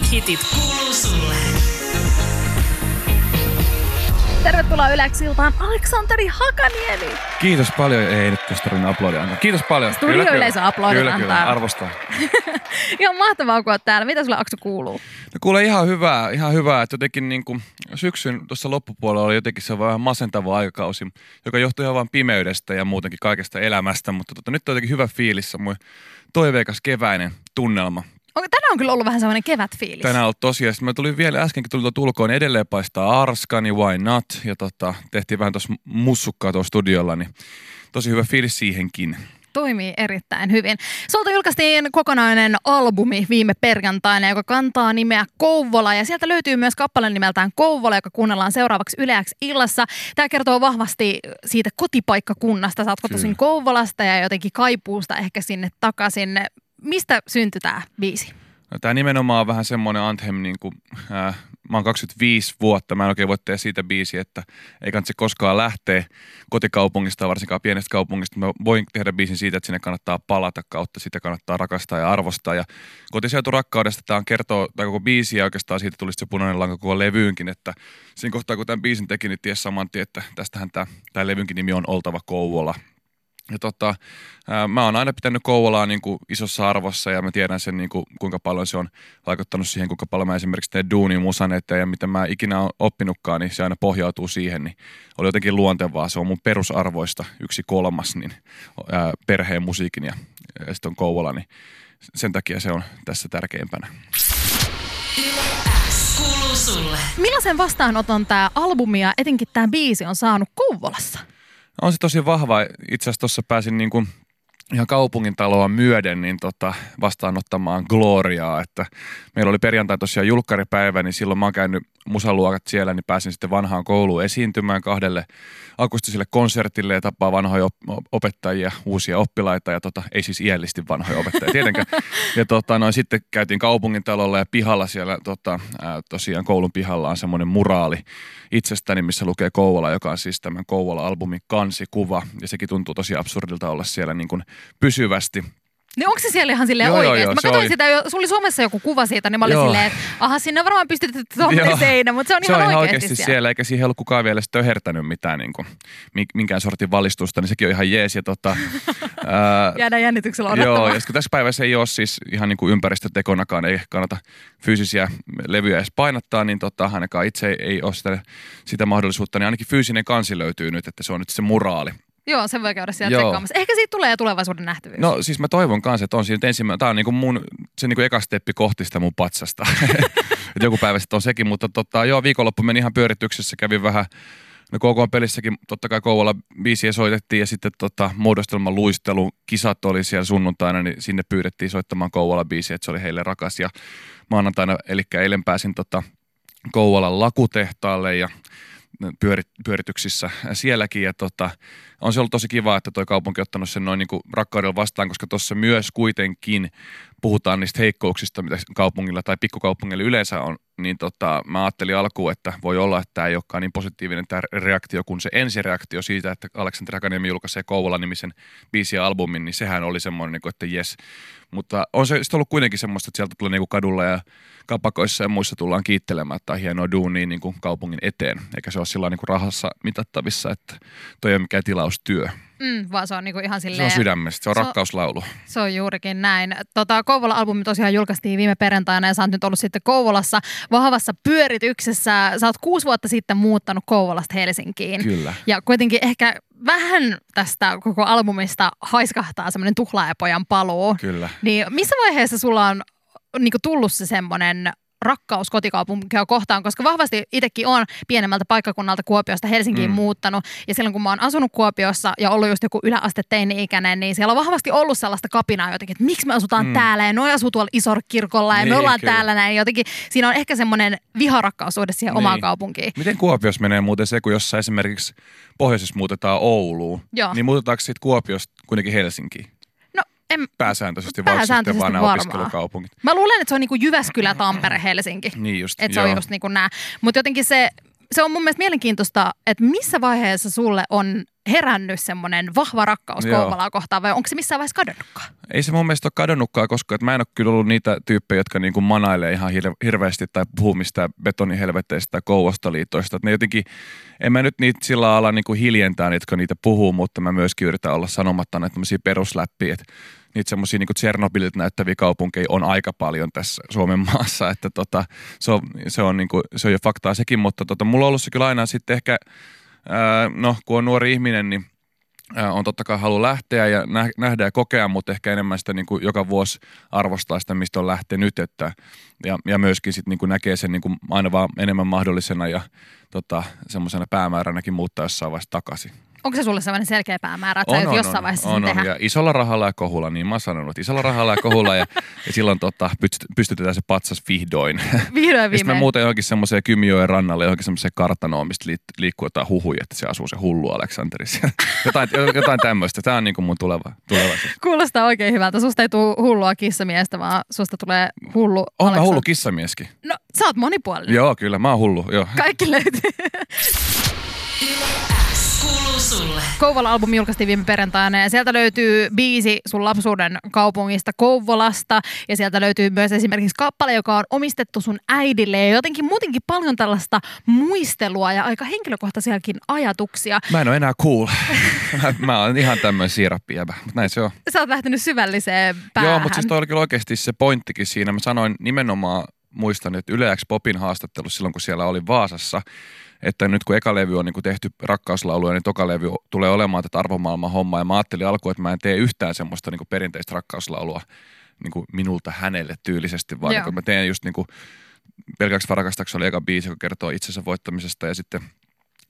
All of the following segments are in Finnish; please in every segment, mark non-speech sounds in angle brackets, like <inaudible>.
Uusimmat hitit kuuluu sulle. Tervetuloa Yleäksiltaan Aleksanteri Hakaniemi. Kiitos paljon. Ei nyt tästä tarvinnut aplodia antaa. Kiitos paljon. Studio-yleisö aplodit Kyllä, kyllä. antaa. Arvostaa. <laughs> Ihan mahtavaa, kun oot täällä. Mitä sulle Aksu kuuluu? No kuule ihan hyvää, ihan hyvää, että jotenkin niin kuin syksyn tuossa loppupuolella oli jotenkin se vähän masentava aikakausi, joka johtui ihan vain pimeydestä ja muutenkin kaikesta elämästä, mutta tota, nyt on jotenkin hyvä fiilis, semmoinen toiveikas keväinen tunnelma. Tänään on kyllä ollut vähän semmoinen kevätfiilis. Tänään on ollut tosiaan, sitten mä tulin vielä äskenkin tuli tuolta ulkoa, niin edelleen paistaa arska, niin why not? Ja tota, tehtiin vähän tuossa mussukkaa tuossa studiolla, niin tosi hyvä fiilis siihenkin. Toimii erittäin hyvin. Sulta julkaistiin kokonainen albumi viime perjantaina, joka kantaa nimeä Kouvola. Ja sieltä löytyy myös kappale nimeltään Kouvola, joka kuunnellaan seuraavaksi Yleäksi illassa. Tämä kertoo vahvasti siitä kotipaikkakunnasta. Sä oot kotoisin Kouvolasta ja jotenkin kaipuusta ehkä sinne takaisin. Mistä syntyi tämä biisi? No, tämä nimenomaan on vähän semmoinen anthem, niin kuin, äh, mä oon 25 vuotta, mä en oikein voi tehdä siitä biisi, että ei kannata koskaan lähteä kotikaupungista, varsinkaan pienestä kaupungista. Mä voin tehdä biisin siitä, että sinne kannattaa palata kautta, sitä kannattaa rakastaa ja arvostaa. Ja kotiseutu rakkaudesta tämä on kertoo, tai koko biisi ja oikeastaan siitä tuli se punainen lanka koko levyynkin, että siinä kohtaa kun tämän biisin teki, niin ties saman tien, että tästähän tämä, tämä levynkin nimi on Oltava Kouvola. Ja tota, mä oon aina pitänyt Kouvolaa niin kuin isossa arvossa ja mä tiedän sen, niin kuin, kuinka paljon se on vaikuttanut siihen, kuinka paljon mä esimerkiksi teen duunin musan eteen ja mitä mä ikinä oon oppinutkaan, niin se aina pohjautuu siihen, niin oli jotenkin luontevaa. Se on mun perusarvoista yksi kolmas, niin ää, perheen musiikin ja, ja sitten on Kouvola, niin sen takia se on tässä tärkeimpänä. Millaisen vastaanoton tämä albumi ja etenkin tämä biisi on saanut Kouvolassa? On se tosi vahva. Itse asiassa tuossa pääsin niin kuin ihan kaupungin taloa myöden niin tota, vastaanottamaan Gloriaa. Että meillä oli perjantai tosiaan julkkaripäivä, niin silloin mä oon käynyt musaluokat siellä, niin pääsin sitten vanhaan kouluun esiintymään kahdelle akustiselle konsertille ja tapaa vanhoja op- opettajia, uusia oppilaita ja tota, ei siis iällisesti vanhoja opettajia tietenkään. <laughs> Ja tota, noin, sitten käytiin kaupungin talolla ja pihalla siellä tota, ää, tosiaan koulun pihalla on semmoinen muraali itsestäni, missä lukee Kouvola, joka on siis tämän Kouvola-albumin kansikuva. Ja sekin tuntuu tosi absurdilta olla siellä niin kuin pysyvästi. Niin onko se siellä ihan silleen Joo, joo, oikeasti? joo, Mä katsoin oli. sitä, jo, sulla oli Somessa joku kuva siitä, niin mä olin Joo. silleen, että aha, sinne on varmaan pystytetty tuommoinen Joo. seinä, mutta se on se ihan on ihan oikeasti, siellä. siellä. eikä siihen ollut kukaan vielä töhertänyt mitään niin kuin, minkään sortin valistusta, niin sekin on ihan jees. Ja tota, <laughs> ää, Jäädään jännityksellä Joo, odottamaan. ja sitten tässä päivässä ei ole siis ihan niin kuin ympäristötekonakaan, ei kannata fyysisiä levyjä edes painattaa, niin tota, ainakaan itse ei, ei ole sitä, sitä mahdollisuutta, niin ainakin fyysinen kansi löytyy nyt, että se on nyt se muraali. Joo, sen voi käydä siellä Joo. tsekkaamassa. Ehkä siitä tulee tulevaisuuden nähtävyys. No siis mä toivon kanssa, että on siinä ensimmäinen, tämä on niin kuin mun, se niin kuin eka steppi kohti sitä mun patsasta. <laughs> Et joku päivä sitten on sekin, mutta tota, joo, viikonloppu meni ihan pyörityksessä, kävin vähän No KK-pelissäkin totta kai Kouvola biisiä soitettiin ja sitten tota, muodostelman luistelu kisat oli siellä sunnuntaina, niin sinne pyydettiin soittamaan Kouvola biisiä, että se oli heille rakas. Ja maanantaina, eli eilen pääsin tota, Kouvolan lakutehtaalle ja pyörit, pyörityksissä sielläkin. Ja tota, on se ollut tosi kiva, että toi kaupunki on ottanut sen noin niin kuin rakkaudella vastaan, koska tuossa myös kuitenkin puhutaan niistä heikkouksista, mitä kaupungilla tai pikkukaupungilla yleensä on, niin tota, mä ajattelin alkuun, että voi olla, että tämä ei olekaan niin positiivinen tämä reaktio kuin se ensireaktio siitä, että Aleksanteri Hakaniemi julkaisee Kouvola-nimisen biisin ja albumin, niin sehän oli semmoinen, niin kuin, että jes. Mutta on se sitten ollut kuitenkin semmoista, että sieltä tulee niin kuin kadulla ja kapakoissa ja muissa tullaan kiittelemään, on hienoa duunia niin kuin kaupungin eteen, eikä se ole sillä niin kuin rahassa mitattavissa, että toi ei ole mikään tilaustyö. Mm, vaan se on niinku ihan Se silleen... on sydämestä, se on Se rakkauslaulu. Se on juurikin näin. Tota, Kouvola-albumi tosiaan julkaistiin viime perjantaina ja sä oot nyt ollut sitten Kouvolassa vahvassa pyörityksessä. Sä oot kuusi vuotta sitten muuttanut Kouvolasta Helsinkiin. Kyllä. Ja kuitenkin ehkä vähän tästä koko albumista haiskahtaa semmoinen tuhlaajapojan paluu. Kyllä. Niin missä vaiheessa sulla on niinku tullut se semmoinen rakkaus kotikaupunkia kohtaan, koska vahvasti itsekin on pienemmältä paikkakunnalta Kuopiosta Helsinkiin mm. Muuttanut. Ja silloin kun mä oon asunut Kuopiossa ja ollut just joku yläaste teini-ikäinen, niin siellä on vahvasti ollut sellaista kapinaa jotenkin, että miksi me asutaan mm. Täällä ja noi asuu tuolla Isorkirkolla ja niin, me ollaan kyllä. täällä näin. Jotenkin siinä on ehkä semmoinen viharakkaus suhde siihen Niin. omaan kaupunkiin. Miten Kuopiossa menee muuten se, kun jossain esimerkiksi pohjoisessa muutetaan Ouluun, Joo. niin muutetaanko siitä Kuopiosta kuitenkin Helsinkiin? En, Pääsääntöisesti, Pääsääntöisesti vaan nämä varmaan. opiskelukaupungit? mä luulen, että se on niinku Jyväskylä, Tampere, Helsinki. <clears throat> Niin just, Että se on just niin kuin nämä. Mutta jotenkin se, se on mun mielestä mielenkiintoista, että missä vaiheessa sulle on herännyt semmoinen vahva rakkaus Joo. Kouvolaa kohtaan vai onko se missään vaiheessa kadonnutkaan? Ei se mun mielestä ole kadonnutkaan, koska et mä en ole kyllä ollut niitä tyyppejä, jotka niinku manailee ihan hir- hirveästi tai puhuu mistään betonihelvetteistä tai kouvostoliitoista. Et ne jotenkin, en mä nyt niitä sillä ala niinku hiljentää, niitä, jotka niitä puhuu, mutta mä myöskin yritän olla sanomatta näitä tämmöisiä perusläppiä, että niitä semmoisia niin Tsernobylit näyttäviä kaupunkeja on aika paljon tässä Suomen <laughs> maassa, että tota, se, on, se, on, niin kuin, se on jo faktaa sekin, mutta tota, mulla on ollut se kyllä aina sitten ehkä, ää, no kun on nuori ihminen, niin on totta kai halu lähteä ja nä- nähdä ja kokea, mutta ehkä enemmän sitä niin kuin joka vuosi arvostaa sitä, mistä on lähtenyt, että, ja, ja myöskin sitten niin kuin näkee sen niin kuin aina vaan enemmän mahdollisena ja tota, semmoisena päämääränäkin muuttaa jossain vaiheessa takaisin. Onko se sulle sellainen selkeä päämäärä, että sä aiot jossain vaiheessa on, sen on. tehdä? Ja isolla rahalla ja kohulla, niin mä oon sanonut, että isolla rahalla ja kohulla ja, ja silloin tota, pyst- pystytetään se patsas vihdoin. Vihdoin Ja sitten mä viimein. muuten johonkin semmoiseen Kymijoen rannalle, johonkin semmoiseen kartanoon, mistä liikkuu jotain huhuja, että se asuu se hullu Aleksanterissa. <laughs> jotain, jotain tämmöistä. Tämä on niin kuin mun tuleva, tulevaisuus. Kuulostaa oikein hyvältä. Susta ei tule hullua kissamiestä, vaan susta tulee hullu On mä Aleksand- hullu kissamieskin. No, sä oot monipuolinen. Joo, kyllä, mä oon hullu. Joo. Kaikki löytyy. <laughs> Sulle. Kouvola-albumi julkaistiin viime perjantaina ja sieltä löytyy biisi sun lapsuuden kaupungista Kouvolasta ja sieltä löytyy myös esimerkiksi kappale, joka on omistettu sun äidille ja jotenkin muutenkin paljon tällaista muistelua ja aika henkilökohtaisiakin ajatuksia. Mä en ole enää cool. mä, <laughs> mä oon ihan tämmöinen siirappijäbä, mutta näin se on. Sä oot lähtenyt syvälliseen päähän. Joo, mutta siis toi oli kyllä oikeasti se pointtikin siinä. Mä sanoin nimenomaan, muistan, että Yle X Popin haastattelussa silloin, kun siellä oli Vaasassa, että nyt kun eka levy on niin tehty rakkauslauluja, niin toka levy tulee olemaan tätä arvomaailman hommaa. Ja mä ajattelin alkuun, että mä en tee yhtään semmoista niin perinteistä rakkauslaulua niin kuin minulta hänelle tyylisesti, vaan Joo. niin kuin mä teen just niin kuin, pelkäksi varakas oli eka biisi, joka kertoo itsensä voittamisesta ja sitten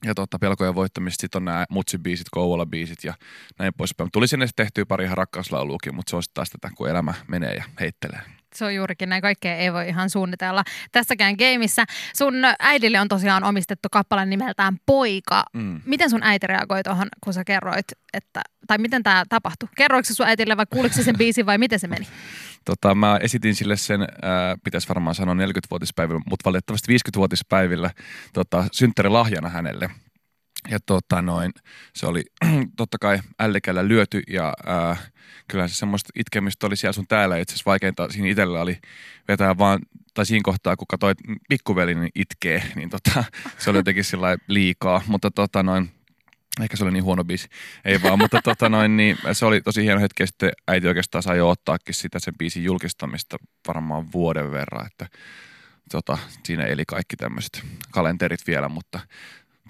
ja tota, pelkojen voittamista, sitten on nämä mutsibiisit, Kouvola-biisit ja näin poispäin. Tuli sinne tehtyä pari ihan rakkauslauluukin, mutta se on taas tätä, kun elämä menee ja heittelee. Se on juurikin näin. Kaikkea ei voi ihan suunnitella tässäkään gameissa. Sun äidille on tosiaan omistettu kappale nimeltään Poika. Mm. Miten sun äiti reagoi tuohon, kun sä kerroit, että, tai miten tämä tapahtui? Kerroiko se sun äitille vai kuuliko se sen biisin vai miten se meni? <laughs> Tota, mä esitin sille sen, ää, pitäisi varmaan sanoa 40-vuotispäivillä, mutta valitettavasti 50-vuotispäivillä tota, synttärilahjana hänelle. Ja tota noin, se oli <clears throat> totta kai ällikällä lyöty ja ää, kyllä se semmoista itkemistä oli siellä sun täällä. Itse asiassa vaikeinta siinä itsellä oli vetää vaan, tai siinä kohtaa kun katsoit pikkuveli niin itkee, <laughs> niin tota, se oli jotenkin sillä liikaa. Mutta tota noin, Ehkä se oli niin huono biisi. Ei vaan, mutta tota noin, niin se oli tosi hieno hetki. Sitten äiti oikeastaan sai jo ottaakin sitä sen biisin julkistamista varmaan vuoden verran. Että tota, siinä eli kaikki tämmöiset kalenterit vielä, mutta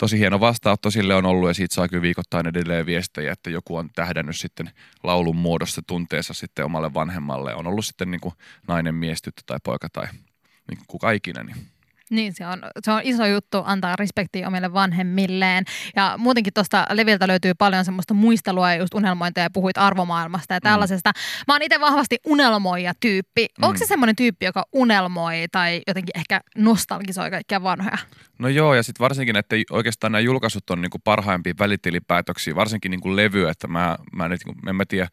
tosi hieno vastaanotto sille on ollut ja siitä saa kyllä viikoittain edelleen viestejä, että joku on tähdännyt sitten laulun muodossa tunteensa sitten omalle vanhemmalle. On ollut sitten niin kuin nainen, mies, tyttö tai poika tai niin kuin kuka ikinä. Niin. Niin, se on, se on iso juttu antaa respektiä omille vanhemmilleen. Ja muutenkin tuosta leviltä löytyy paljon semmoista muistelua ja just unelmointia ja puhuit arvomaailmasta ja tällaisesta. Mä oon itse vahvasti unelmoija-tyyppi. Mm. Onko se semmoinen tyyppi, joka unelmoi tai jotenkin ehkä nostalgisoi kaikkia vanhoja? No joo, ja sitten varsinkin, että oikeastaan nämä julkaisut on niinku parhaimpia välitilipäätöksiä, varsinkin niinku levy, että mä, mä nyt, niinku- en mä tiedä,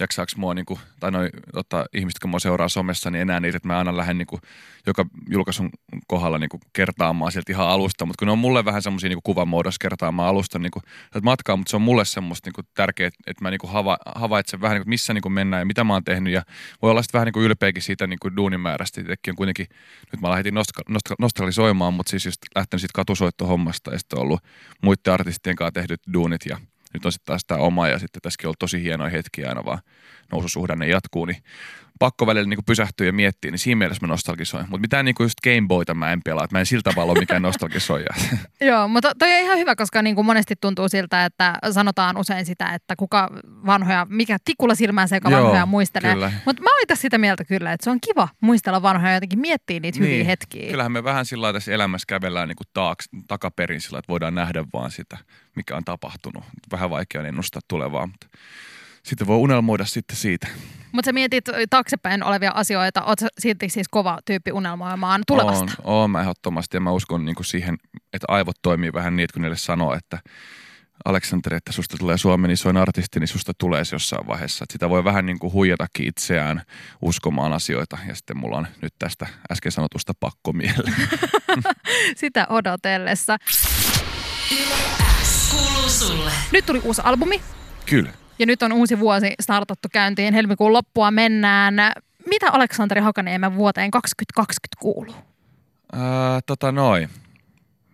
jaksaako mua, niinku, tai noi, tota, ihmiset, kun mua seuraa somessa, niin enää niitä, että mä aina lähden niinku, joka julkaisun kohdalla niinku, kertaamaan sieltä ihan alusta, mutta kun ne on mulle vähän semmoisia niinku, kuvamuodossa kertaamaan alusta niinku, matkaa, mutta se on mulle semmoista niinku, tärkeää, että mä niinku, hava, havaitsen vähän, niinku, missä niinku, mennään ja mitä mä oon tehnyt, ja voi olla sitten vähän niinku, ylpeäkin siitä niinku, duunimäärästä, itsekin on kuitenkin, nyt mä lähdin nostal- nostal- nostalisoimaan, mutta siis just lähtenyt siitä katusoittohommasta ja sitten ollut muiden artistien kanssa tehdyt duunit ja nyt on sitten taas tämä oma ja sitten tässäkin on ollut tosi hienoja hetkiä aina vaan noususuhdanne jatkuu, niin pakko välillä niin pysähtyä ja miettiä, niin siinä mielessä mä nostalgisoin. Mutta mitään niin just Gameboyta mä en pelaa, että mä en sillä tavalla ole mikään nostalgisoija. <laughs> Joo, mutta toi on ihan hyvä, koska niin kuin monesti tuntuu siltä, että sanotaan usein sitä, että kuka vanhoja, mikä tikulla silmään se, joka Joo, vanhoja muistelee. Mutta mä oon itse sitä mieltä kyllä, että se on kiva muistella vanhoja ja jotenkin miettiä niitä hyviä Niin. hetkiä. Kyllähän me vähän sillä tässä elämässä kävellään niin taaks, takaperin sillä, että voidaan nähdä vaan sitä, mikä on tapahtunut. Vähän vaikea on ennustaa tulevaa, mutta sitten voi unelmoida sitten siitä. Mutta sä mietit taaksepäin olevia asioita, oot sä silti siis kova tyyppi unelmoimaan tulevasta? On, on mä ehdottomasti ja mä uskon niin kuin siihen, että aivot toimii vähän niin, kun niille sanoo, että Aleksanteri, että susta tulee Suomen isoin artisti, niin susta tulee se jossain vaiheessa. Että sitä voi vähän niin kuin huijatakin itseään uskomaan asioita ja sitten mulla on nyt tästä äsken sanotusta pakko mieleen. <laughs> Sitä odotellessa. Sulle. Nyt tuli uusi albumi Kyllä. ja nyt on uusi vuosi startattu käyntiin. Helmikuun loppua mennään. Mitä Aleksanteri Hakaniemen vuoteen 2020 kuuluu? Ää, tota noin.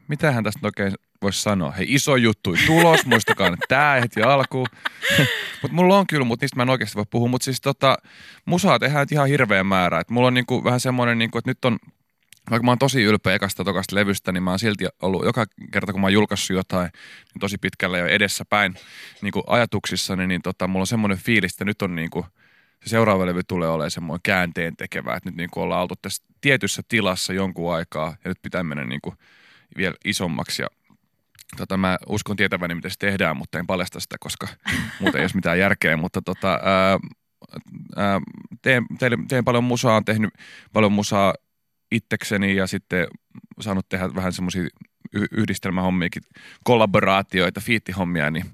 Mitähän tästä oikein voisi sanoa? Hei, iso juttu tulos, muistakaa nyt tää heti alkuun. <laughs> mutta mulla on kyllä, mutta niistä mä en oikeasti voi puhua. Mutta siis tota, musaa tehdään nyt ihan hirveä määrä. Et mulla on niinku vähän semmoinen, niinku, että nyt on vaikka mä oon tosi ylpeä ekasta tokasta levystä, niin mä oon silti ollut joka kerta, kun mä oon julkaissut jotain, niin tosi pitkälle jo edessä päin niin kuin ajatuksissani, niin tota, mulla on semmoinen fiilis, että nyt on niin kuin, se seuraava levy tulee olemaan semmoinen käänteen tekevä, että nyt niin kuin ollaan oltu tässä tietyssä tilassa jonkun aikaa ja nyt pitää mennä niin kuin vielä isommaksi. Ja tota, mä uskon tietäväni, miten se tehdään, mutta en paljasta sitä, koska <laughs> muuten ei olisi mitään järkeä, mutta tota, ää, ää, teen, teen, teen paljon musaa, on tehnyt paljon musaa itsekseni ja sitten saanut tehdä vähän semmoisia yhdistelmähommiakin, kollaboraatioita, fiittihommia, niin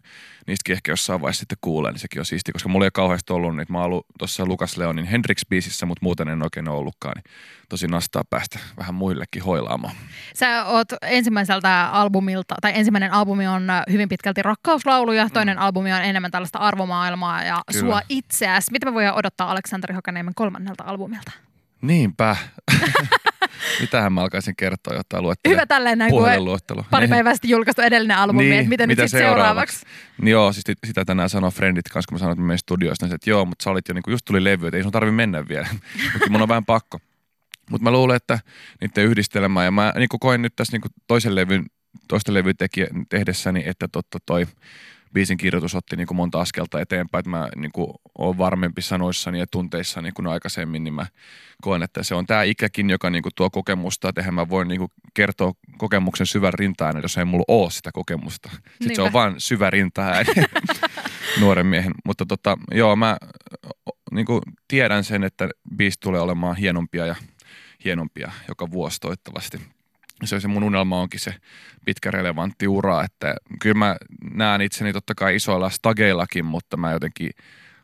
niistäkin ehkä jossain vaiheessa sitten kuulee, niin sekin on siisti, koska mulla ei ole kauheasti ollut, niin mä oon ollut tuossa Lukas Leonin Hendrix-biisissä, mutta muuten en oikein ole ollutkaan, niin tosi nastaa päästä vähän muillekin hoilaamaan. Sä oot ensimmäiseltä albumilta, tai ensimmäinen albumi on hyvin pitkälti rakkauslauluja, toinen albumi on enemmän tällaista arvomaailmaa ja Kyllä. sua itseäsi. Mitä me voidaan odottaa Aleksanteri Hakaniemen kolmannelta albumilta? Niinpä. <laughs> Mitähän mä alkaisin kertoa, jotta luettelen Hyvä tälleen näin, kun pari Niin. päivää sitten julkaistu edellinen albumi, niin, että mitä, nyt sitten seuraavaksi? Niin joo, siis sit- sitä tänään sanoi Friendit kanssa, kun mä sanoin, että mä menen studioista, niin että joo, mutta sä olit jo, niin just tuli levy, että ei sun tarvi mennä vielä. <laughs> mutta mun on vähän pakko. Mutta mä luulen, että niiden yhdistelmää, ja mä niin koin nyt tässä niin toisen levyn, toista levy tehdessäni, että totta toi biisin kirjoitus otti niin kuin monta askelta eteenpäin, että mä niin kuin olen varmempi sanoissani ja tunteissani kuin aikaisemmin, niin mä koen, että se on tämä ikäkin, joka niin kuin tuo kokemusta, että eihän mä voin niin kuin kertoa kokemuksen syvän rintaäänen, jos ei mulla ole sitä kokemusta. Sitten se Niinpä. on vain syvä rintaääni <laughs> nuoren miehen. Mutta tota, joo, mä niin kuin tiedän sen, että biisi tulee olemaan hienompia ja hienompia joka vuosi toivottavasti. Se, se mun unelma onkin se pitkä relevantti ura, että kyllä mä näen itseni totta kai isoilla stageillakin, mutta mä jotenkin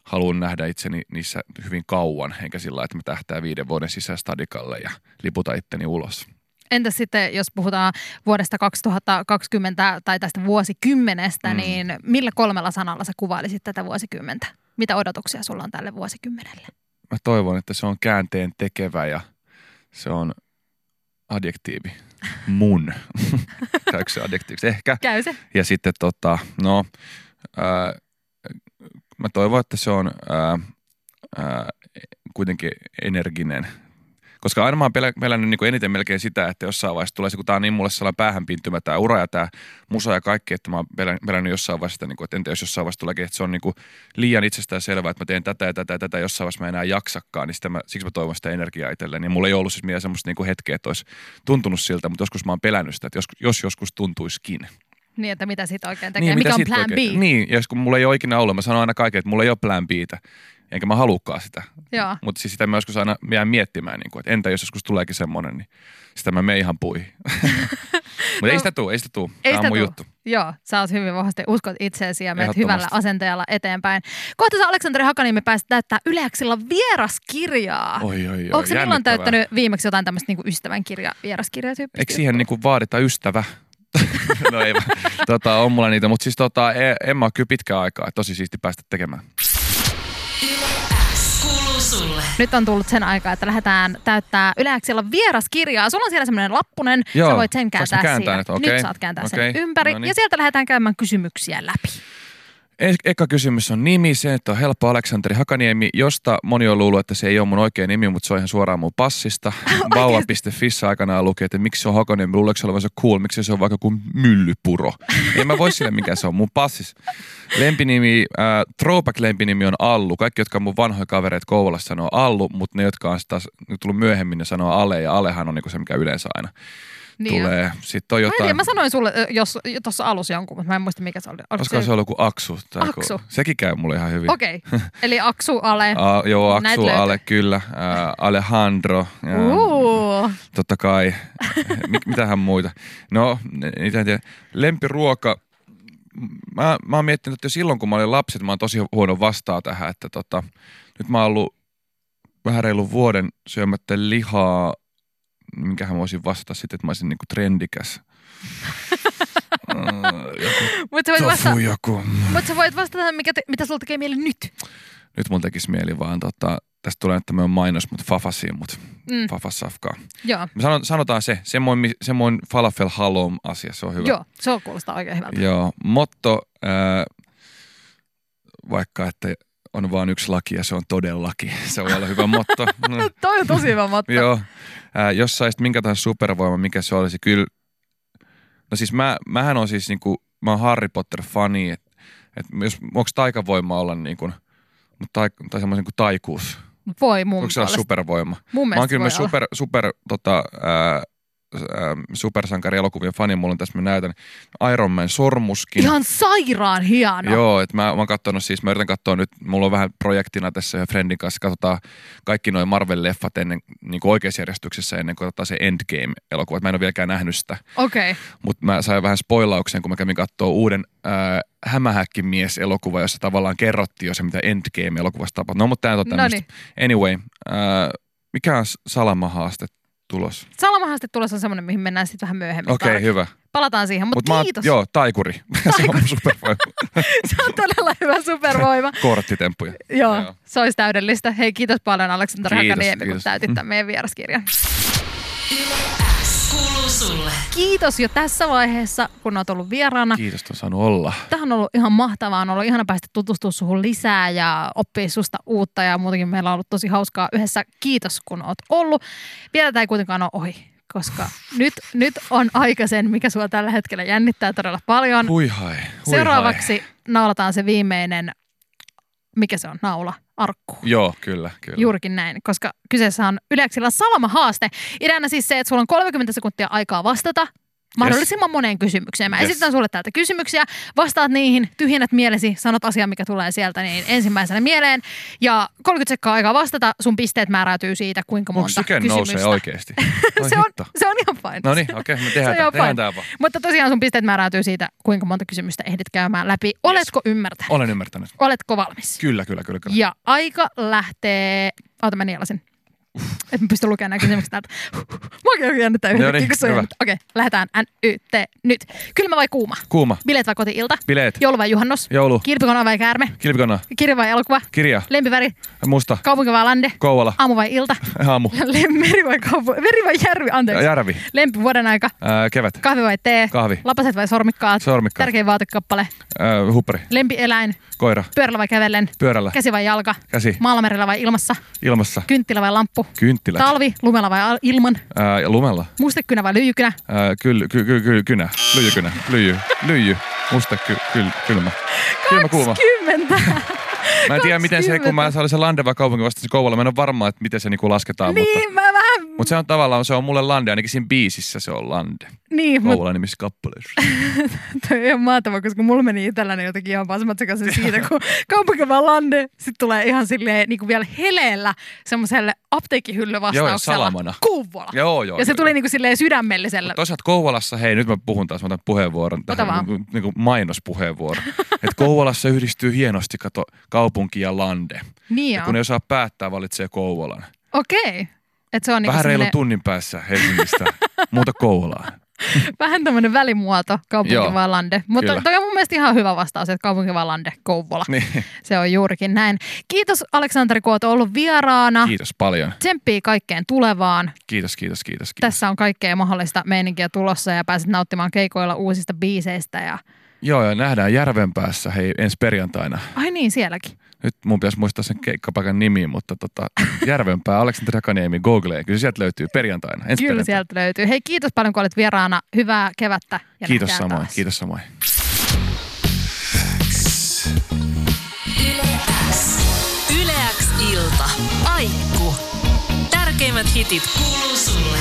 haluan nähdä itseni niissä hyvin kauan, enkä sillä että mä tähtää viiden vuoden sisään stadikalle ja liputa itteni ulos. Entäs sitten, jos puhutaan vuodesta 2020 tai tästä vuosikymmenestä, Mm. mm. niin millä kolmella sanalla sä kuvailisit tätä vuosikymmentä? Mitä odotuksia sulla on tälle vuosikymmenelle? Mä toivon, että se on käänteen tekevä ja se on adjektiivi. Mun. <laughs> Käykö se adjektiiviksi? Ehkä. Käy se. Ja sitten tota, no, ää, mä toivon, että se on ää, ää, kuitenkin energinen. Koska aina mä oon pelä- pelännyt niin eniten melkein sitä, että jossain vaiheessa tulee se, kun tää on niin mulle sellainen päähänpintymä tämä ura ja tämä musa ja kaikki, että mä oon pelän- pelännyt jossain vaiheessa, sitä, niin kuin, että entä jos jossain vaiheessa tuleekin, että se on niin kuin liian itsestään selvää, että mä teen tätä ja tätä ja tätä, jossain vaiheessa mä enää jaksakaan, niin sitä mä, siksi mä toivon sitä energiaa itselleni. Ja mulla ei ollut siis vielä semmoista niin kuin hetkeä, että olisi tuntunut siltä, mutta joskus mä oon pelännyt sitä, että jos, jos joskus tuntuisikin. Niin, että mitä siitä oikein tekee? Niin, Mikä on plan oikein? B? Niin, ja kun mulla ei ole ikinä ollut, mä sanon aina kaiken, että mulla ei ole plan Btä, enkä mä haluukaan sitä. Mutta siis sitä mä joskus aina jään miettimään, niin kuin, että entä jos joskus tuleekin semmoinen, niin sitä mä menen ihan puihin. <laughs> Mutta ei No, sitä tuu, ei sitä tuu. Ei Tämä on sitä mun tuu. juttu. Joo, sä oot hyvin vahvasti, uskot itseesi ja menet hyvällä asenteella eteenpäin. Kohta sä Aleksanteri Hakaniemi pääsit täyttää Yleäksillä vieraskirjaa. Oi, oi, oi. Onko se milloin täyttänyt viimeksi jotain tämmöistä niinku ystävänkirja, vieraskirjatyyppistä? Eikö siihen niinku vaadita ystävä? <laughs> no ei tota, on mulla niitä, mutta siis tota, e- en mä oo kyllä pitkään aikaa. Tosi siisti päästä tekemään. Sulle. Nyt on tullut sen aika, että lähdetään täyttää Yleäksillä vieraskirjaa. Sulla on siellä semmoinen lappunen, Joo, sä voit sen kääntää, kääntää siinä. nyt? Okei. Nyt saat kääntää Okei. sen ympäri No niin. ja sieltä lähdetään käymään kysymyksiä läpi. Eka kysymys on nimi, se että on helppo Aleksanteri Hakaniemi, josta moni on luullut, että se ei ole mun oikea nimi, mutta se on ihan suoraan mun passista. <laughs> Vauva.fissä aikanaan luki, että miksi se on Hakaniemi, luuleeko se olevansa cool, miksi se on vaikka kuin myllypuro. Ei mä voi sille, mikä se on mun passis. Lempinimi, äh, throwback-lempinimi on Allu. Kaikki, jotka on mun vanhoja kavereita Kouvolassa sanoo Allu, mutta ne, jotka on sit taas tullut myöhemmin, ne sanoo Ale, ja Alehan on niinku se, mikä yleensä aina Niin tulee. Sitten on Mä, tiedä, jotain... mä sanoin sulle jos tuossa alussa jonkun, mutta mä en muista mikä se oli. Oliko Olisiko se ollut joku Aksu? Tai Aksu. Sekin käy mulle ihan hyvin. Okei, <laughs> eli Aksu, Ale. A, joo, Aksu, löytyy. Ale, kyllä. Ä, Alejandro. Ja, Uh, totta kai. <laughs> Mit, mitähän muita? No, niitä en tiedä. Lempiruoka. Mä, mä oon miettinyt, että jo silloin kun mä olin lapsi, että mä oon tosi huono vastaa tähän, että tota, nyt mä oon ollut vähän reilu vuoden syömättä lihaa, minkähän voisin vastata sitten, että mä olisin niinku trendikäs. <laughs> Mutta sä, voit vasta- joku. mut sä voit vastata, mikä te, mitä sulla tekee mieli nyt. Nyt mun tekisi mieli vaan, tota, tästä tulee nyt tämmöinen mainos, mutta fafasiin, mutta Mm. fafasafkaa. Joo, Me sano, sanotaan se, semmoinen, semmoinen falafel halom asia, se on hyvä. joo, se on kuulostaa oikein hyvältä. Joo, motto, ää, vaikka että on vain yksi laki ja se on todellakin. Se voi olla hyvä motto. No, <laughs> Toi on tosi hyvä motto. joo, ää, jos saisit minkä tahansa supervoima, mikä se olisi, kyllä. No siis mä, mähän on siis niinku, mä oon Harry Potter-fani, että et jos, onko taikavoima olla niin kuin, tai, tai semmoisen kuin taikuus? Voi mun Onko se supervoima? Mun Mä oon kyllä myös super, super tota, ää, supersankarielokuvien fani, mulla on tässä mä näytän Iron Man sormuskin. Ihan sairaan hieno. Joo, että mä, mä oon katsonut siis, mä yritän katsoa nyt, mulla on vähän projektina tässä ja friendin kanssa, katsotaan kaikki noin Marvel-leffat ennen, niin kuin oikeassa järjestyksessä ennen kuin se Endgame-elokuva. Mä en ole vieläkään nähnyt sitä, Okei. Okay. mutta mä sain vähän spoilauksen, kun mä kävin katsoa uuden ää, Hämähäkkimies-elokuva, jossa tavallaan kerrottiin jo se, mitä Endgame-elokuvassa tapahtui. No, mutta tää on tämmöistä. Anyway, ää, mikä on salamahaaste tulos? Salamahaaste tulossa on semmoinen, mihin mennään sitten vähän myöhemmin. Okei, okay, hyvä. Palataan siihen, mutta Mut mä oon- kiitos. Joo, taikuri. <laughs> se on supervoima. <laughs> Se on todella hyvä supervoima. <laughs> Korttitemppuja. Joo, Joo. se olisi täydellistä. Hei, kiitos paljon Aleksanteri Kiitos, Hakaniemi, kun kiitos. täytit tämän meidän vieraskirjan. Sulle. Kiitos jo tässä vaiheessa, kun olet ollut vieraana. Kiitos, että on saanut olla. Tämä on ollut ihan mahtavaa. On ollut ihana päästä tutustua suhun lisää ja oppia susta uutta ja muutenkin meillä on ollut tosi hauskaa yhdessä. Kiitos, kun oot ollut. Vielä tämä ei kuitenkaan ole ohi, koska nyt, nyt on aika sen, mikä sua tällä hetkellä jännittää todella paljon. Hui hai. Hui Seuraavaksi naulataan se viimeinen, mikä se on, naula, arkku. Joo, kyllä, kyllä. Juurikin näin, koska kyseessä on Yleksillä Salama-haaste. Ideana siis se, että sulla on 30 sekuntia aikaa vastata mahdollisimman moneen kysymykseen. Mä Yes. esitän sulle täältä kysymyksiä, vastaat niihin, tyhjennät mielesi, sanot asian, mikä tulee sieltä niin ensimmäisenä mieleen. Ja 30 sekkaa aikaa vastata, sun pisteet määräytyy siitä, kuinka Onko monta syke kysymystä. nousee oikeasti? <laughs> Oi se, on, se on ihan fine. No niin, okei, me Se on tehdään, tää, tehdään tää vaan. Mutta tosiaan sun pisteet määräytyy siitä, kuinka monta kysymystä ehdit käymään läpi. Oletko ymmärtänyt? Olen ymmärtänyt. Oletko valmis? Kyllä, kyllä, kyllä. kyllä. Ja aika lähtee... Ota mä nielasin. <laughs> Et mä pystyn lukemaan nämä kysymykset täältä. <laughs> On jännittää yhtäkkiä, niin, kun se. Okei, lähdetään NYT nyt. Kylmä vai kuuma? Kuuma, Bileet vai koti-ilta? bileet, Joulu vai juhannus? joulu, Kirpikona vai käärme? kilpikonna, Kirja vai elokuva? kirja, Lempiväri? musta, Kaupunki vai lande? Kouvola, Aamu vai ilta? <laughs> aamu, Meri vai kaupunki? Meri vai järvi? Anteeksi. järvi, Lempi vuoden aika? ää, kevät, Kahvi vai tee? kahvi, Lapaset vai sormikkaat? sormikkaat, Tärkein vaatekappale? ää, huppari, Lempieläin? koira, Pyörällä vai kävellen? pyörällä, Käsi vai jalka? käsi, Maalamerellä vai ilmassa? ilmassa, Kynttilä vai lamppu? Kynttilät, Talvi, lumella vai ilman? ää, lumella, Mustekynä vai lyijykynä? ää, kyl, ky, ky, ky, kynä, lyijykynä, lyijy, lyijy, musta, ky, kyl, kylmä, kylmä kuuma. Kymmentä. Mä en tiedä, miten se, kun 20. mä saan se lande vai kaupunki vastasin Kouvola, mä en ole varma, että miten se niinku lasketaan, mutta, niin, mä vähän... mutta se on tavallaan, se on mulle lande, ainakin siinä biisissä se on lande. Niin, mutta Kouvola nimissä kappaleessa. <laughs> toi on ihan mahtava, koska mulla meni itselläni jotenkin ihan pasmat sekaisin siitä, kun <laughs> kaupunki vaan lande, sit tulee ihan silleen niin kuin vielä heleellä semmoiselle apteekkihyllyvastauksella. salamana. Kouvola. Joo, joo. ja se joo, tuli joo. niin kuin silleen sydämellisellä. Toisaalta Kouvolassa, hei nyt mä puhun taas, mä otan puheenvuoron Ota tähän vaan. niin niin kuin mainospuheenvuoro. että Kouvolassa yhdistyy hienosti, kato, kaupunki ja lande. Niin Ja joo. kun ei osaa päättää, valitsee Kouvolan. Okei. Et se on niinku Vähän reilun semmoinen- tunnin päässä Helsingistä, <laughs> muuta Kouvolaan. vähän tämmöinen välimuoto, kaupunki lande. Mutta toi on mun mielestä ihan hyvä vastaus, että kaupunki lande, Kouvola. Niin. Se on juurikin näin. Kiitos Aleksanteri, kun oot ollut vieraana. Kiitos paljon. Tsemppii kaikkeen tulevaan. Kiitos, kiitos, kiitos. kiitos. Tässä on kaikkea mahdollista meininkiä tulossa ja pääset nauttimaan keikoilla uusista biiseistä. Ja... Joo, ja nähdään Järvenpäässä, hei, ensi perjantaina. Ai niin, sielläkin. Nyt mun pitäisi muistaa sen keikkapaikan nimi, mutta tota, Järvenpää, Aleksanteri Hakaniemi, Googleen. Kyllä sieltä löytyy perjantaina. Ensi Kyllä perjantaina. sieltä löytyy. Hei, kiitos paljon, kun olit vieraana. Hyvää kevättä. Ja Kiitos samoin, taas. kiitos samoin. Yle X ilta. Aikku. Tärkeimmät hitit kuuluu sulle.